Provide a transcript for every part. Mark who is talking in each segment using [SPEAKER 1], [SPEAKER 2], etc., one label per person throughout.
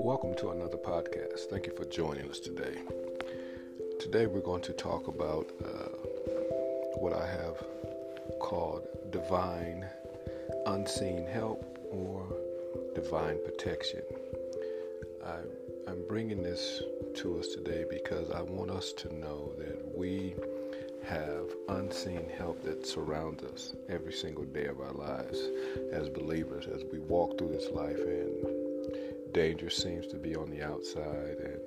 [SPEAKER 1] Welcome to another podcast. Thank you for joining us today. Today we're going to talk about uh, what I have called divine unseen help or divine protection. I, I'm bringing this to us today because I want us to know that we have unseen help that surrounds us every single day of our lives as believers as we walk through this life and danger seems to be on the outside and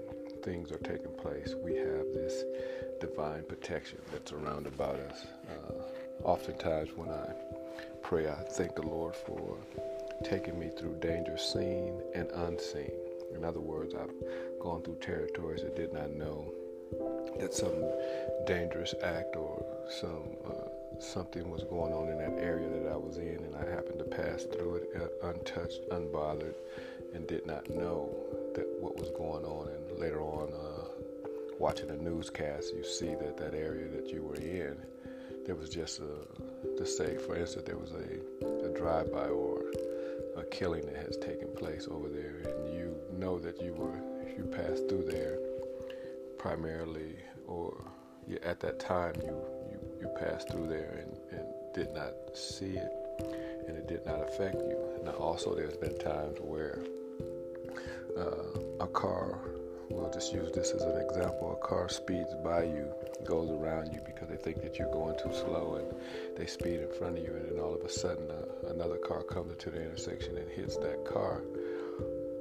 [SPEAKER 1] things are taking place. We have this divine protection that's around about us. Uh, oftentimes, when I pray, I thank the Lord for taking me through danger seen and unseen. In other words, I've gone through territories I did not know that some dangerous act or some uh, something was going on in that area that I was in, and I happened to pass through it uh, untouched, unbothered, and did not know that what was going on. And later on, uh, watching a newscast, you see that that area that you were in, there was just a, to say, for instance, there was a, a drive-by or a killing that has taken place over there, and you know that you were you passed through there primarily, or at that time you, you, you passed through there and, and did not see it and it did not affect you. Now, also, there's been times where uh, a car, we'll just use this as an example, a car speeds by you, goes around you because they think that you're going too slow and they speed in front of you, and then all of a sudden uh, another car comes into the intersection and hits that car.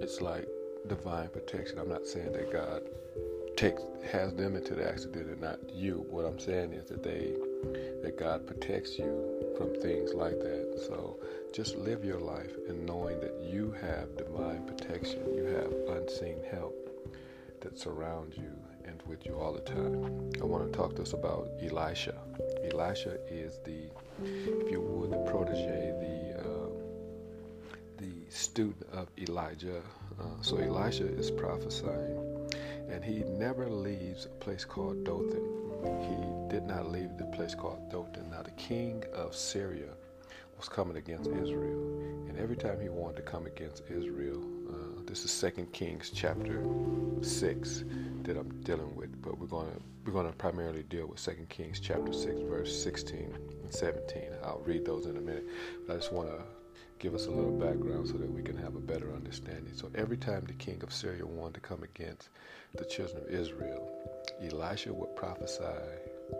[SPEAKER 1] It's like divine protection. I'm not saying that God takes has them into the accident and not you. What I'm saying is that they that God protects you from things like that. So just live your life in knowing that you have divine protection. You have unseen help that surrounds you and with you all the time. I want to talk to us about Elisha. Elisha is the, if you would, the protege, the um, the student of Elijah. Uh, so Elisha is prophesying and he never leaves a place called Dothan. He did not leave the place called Dothan. Now, the king of Syria was coming against Israel, and every time he wanted to come against Israel, uh, this is Second Kings chapter six that I'm dealing with, but we're going to we're going to primarily deal with Second Kings chapter six, verse 16 and 17. I'll read those in a minute, but I just want to give us a little background so that we can have a better understanding. So every time the king of Syria wanted to come against the children of Israel, Elisha would prophesy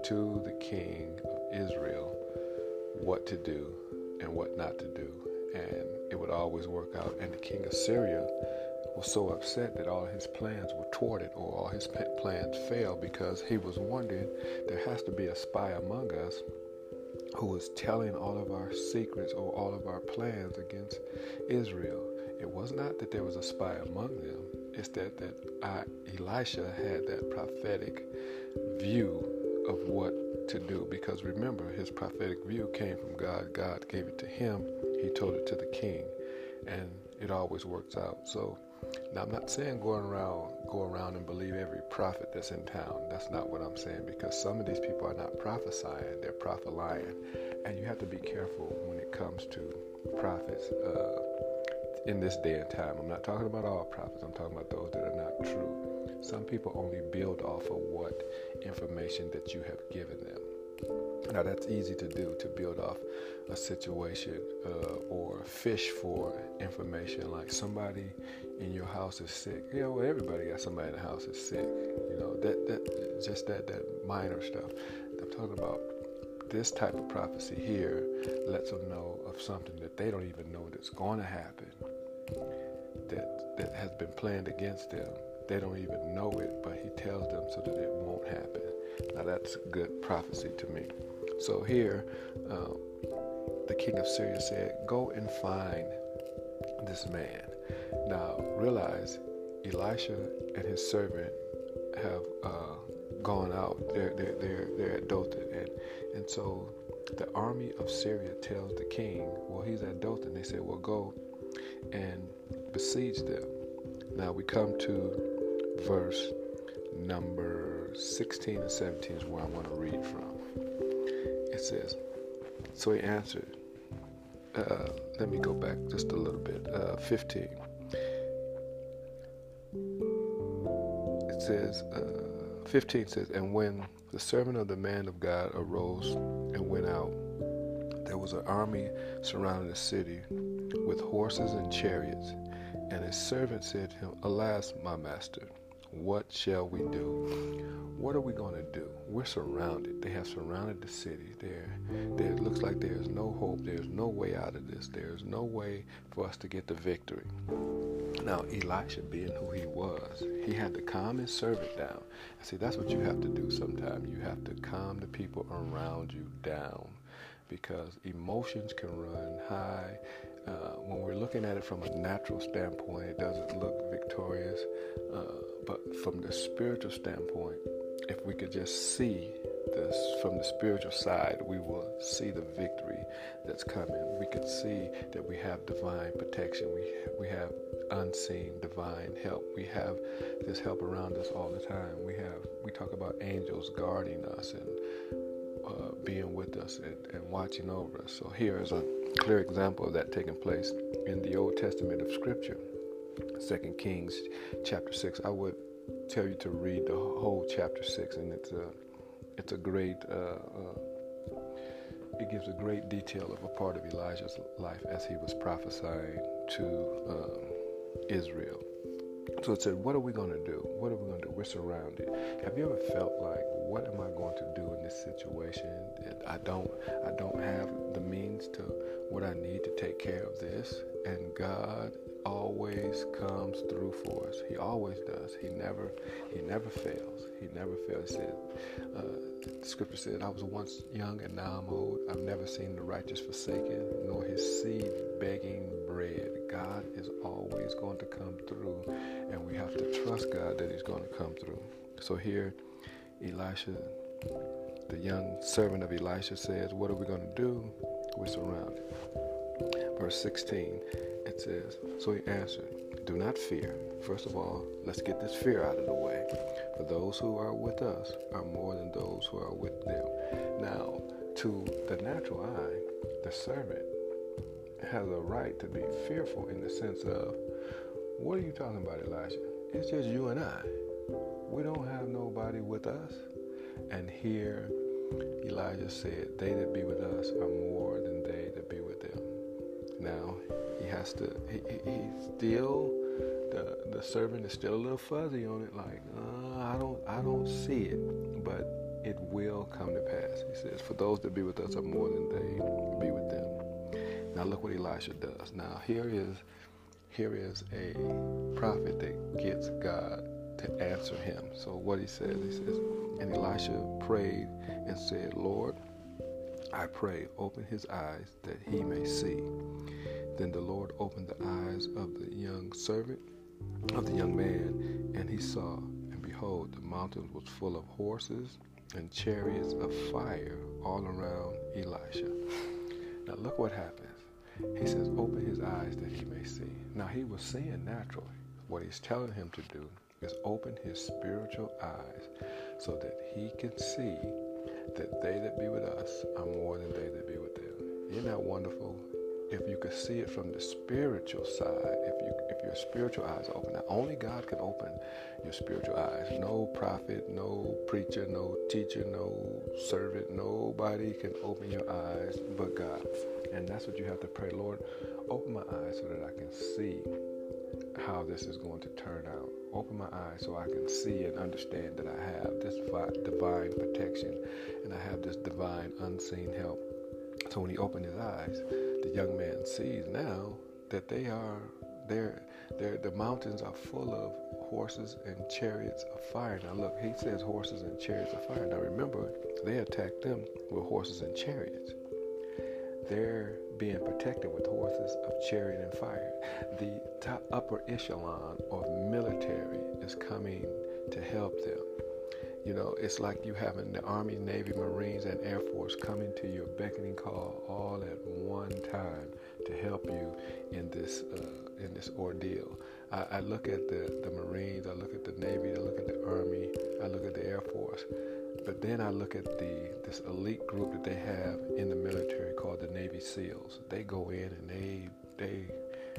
[SPEAKER 1] to the king of Israel what to do and what not to do. And it would always work out. And the king of Syria was so upset that all his plans were thwarted or all his plans failed because he was wondering there has to be a spy among us who is telling all of our secrets or all of our plans against Israel. It was not that there was a spy among them. It's that that I, Elisha had that prophetic view of what to do. Because remember, his prophetic view came from God. God gave it to him. He told it to the king, and it always works out. So now I'm not saying going around go around and believe every prophet that's in town. That's not what I'm saying because some of these people are not prophesying, they're prophesying. And you have to be careful when it comes to prophets uh, in this day and time. I'm not talking about all prophets, I'm talking about those that are not true. Some people only build off of what information that you have given them. Now, that's easy to do to build off a situation uh, or fish for information. Like somebody in your house is sick. You know, everybody got somebody in the house is sick. You know, that that just that that minor stuff. I'm talking about this type of prophecy here lets them know of something that they don't even know that's going to happen. That that has been planned against them. They don't even know it, but he tells them so that it won't happen. Now that's good prophecy to me. So here, uh, the king of Syria said, Go and find this man. Now realize Elisha and his servant have uh, gone out. They're, they're, they're, they're at Dothan. And, and so the army of Syria tells the king, Well, he's at Dothan. They say, Well, go and besiege them. Now we come to verse number 16 and 17 is where I want to read from. It says, So he answered, uh, let me go back just a little bit. Uh, 15. It says, uh, 15 says, And when the servant of the man of God arose and went out, there was an army surrounding the city with horses and chariots. And his servant said to him, Alas, my master, what shall we do? What are we going to do? We're surrounded. They have surrounded the city. There, there it looks like there's no hope. There's no way out of this. There's no way for us to get the victory. Now, Elisha, being who he was, he had to calm his servant down. See, that's what you have to do sometimes. You have to calm the people around you down because emotions can run high. Looking at it from a natural standpoint, it doesn't look victorious. Uh, but from the spiritual standpoint, if we could just see this from the spiritual side, we will see the victory that's coming. We could see that we have divine protection. We we have unseen divine help. We have this help around us all the time. We have we talk about angels guarding us and uh, being with us and, and watching over us. So here is a clear example of that taking place in the Old Testament of Scripture. Second Kings chapter six. I would tell you to read the whole chapter six, and it's a it's a great uh, uh, it gives a great detail of a part of Elijah's life as he was prophesying to um, Israel. So it said, "What are we going to do? What are we going to do? We're surrounded. Have you ever felt like, what am I going to do in this situation? I don't, I don't have the means to what I need to take care of this, and God always comes through for us. He always does. He never he never fails. He never fails. He said, uh, the scripture said, I was once young and now I'm old. I've never seen the righteous forsaken, nor his seed begging bread. God is always going to come through, and we have to trust God that he's going to come through. So here, Elisha, the young servant of Elisha says, What are we going to do? We're surrounded. Verse 16 it says, So he answered, Do not fear. First of all, let's get this fear out of the way. For those who are with us are more than those who are with them. Now, to the natural eye, the servant has a right to be fearful in the sense of, What are you talking about, Elijah? It's just you and I. We don't have nobody with us. And here, Elijah said, They that be with us are more than they that be with them. Now, he has to. He, he still the the servant is still a little fuzzy on it. Like uh, I don't I don't see it, but it will come to pass. He says, "For those that be with us are more than they be with them." Now look what Elisha does. Now here is here is a prophet that gets God to answer him. So what he says, he says, and Elisha prayed and said, Lord, I pray, open his eyes that he may see. Then the Lord opened the eyes of the young servant, of the young man, and he saw, and behold, the mountain was full of horses and chariots of fire all around Elisha. Now look what happens. He says, Open his eyes that he may see. Now he was seeing naturally. What he's telling him to do is open his spiritual eyes so that he can see that they that be with us are more than they that be with them. Isn't that wonderful? If you could see it from the spiritual side, if you if your spiritual eyes are open, now only God can open your spiritual eyes. No prophet, no preacher, no teacher, no servant, nobody can open your eyes but God. And that's what you have to pray, Lord, open my eyes so that I can see how this is going to turn out. Open my eyes so I can see and understand that I have this divine protection and I have this divine unseen help. So when he opened his eyes, the young man sees now that they are there the mountains are full of horses and chariots of fire. Now look, he says horses and chariots of fire. Now remember, they attacked them with horses and chariots. They're being protected with horses of chariot and fire. The upper echelon of military is coming to help them. You know, it's like you having the Army, Navy, Marines, and Air Force coming to your beckoning call all at one time to help you in this uh, in this ordeal. I, I, look at the, the Marines, I look at the Navy, I look at the Army, I look at the Air Force. but then I look at the this elite group that they have in the military called the Navy SEALs. They go in and they they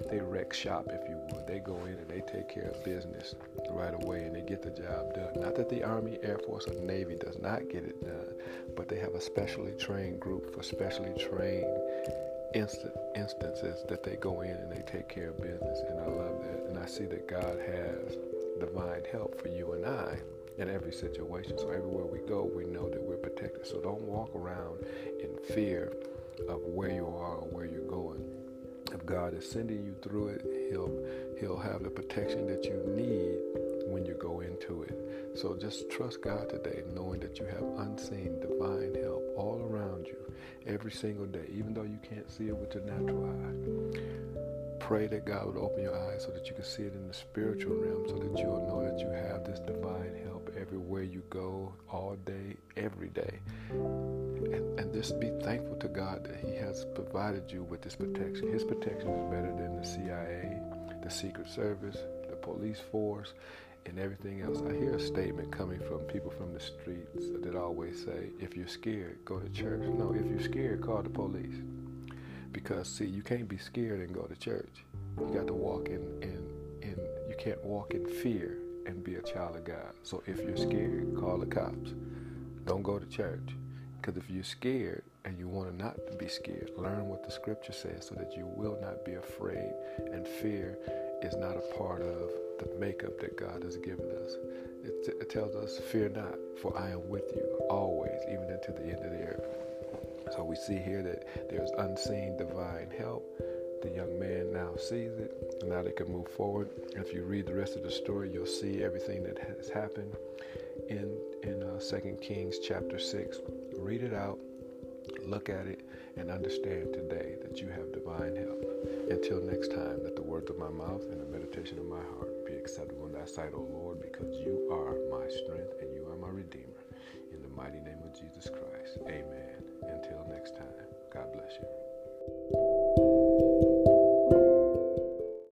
[SPEAKER 1] they wreck shop, if you would. They go in and they take care of business right away and they get the job done. Not that the Army, Air Force, or Navy does not get it done, but they have a specially trained group for specially trained instances that they go in and they take care of business. And I love that. And I see that God has divine help for you and I in every situation. So everywhere we go, we know that we're protected. So don't walk around in fear of where you are or where you're going. If God is sending you through it, He'll He'll have the protection that you need when you go into it. So just trust God today, knowing that you have unseen divine help all around you every single day, even though you can't see it with your natural eye. Pray that God would open your eyes so that you can see it in the spiritual realm, so that you'll know that you have this divine help everywhere you go, all day, every day. And, and just be thankful to God that He has provided you with this protection. His protection is better than the CIA, the Secret Service, the police force, and everything else. I hear a statement coming from people from the streets that always say, if you're scared, go to church. No, if you're scared, call the police. Because see, you can't be scared and go to church. You got to walk in in in you can't walk in fear and be a child of God. So if you're scared, call the cops. Don't go to church. Because if you're scared and you want to not be scared, learn what the scripture says so that you will not be afraid. And fear is not a part of the makeup that God has given us. It, it tells us, Fear not, for I am with you always, even unto the end of the earth. So we see here that there's unseen divine help. The young man now sees it, and now they can move forward. If you read the rest of the story, you'll see everything that has happened in in uh, 2 Kings chapter 6. Read it out, look at it, and understand today that you have divine help. Until next time, let the words of my mouth and the meditation of my heart be acceptable in thy sight, O Lord, because you are my strength and you are my redeemer. In the mighty name of Jesus Christ, amen. Until next time, God bless you.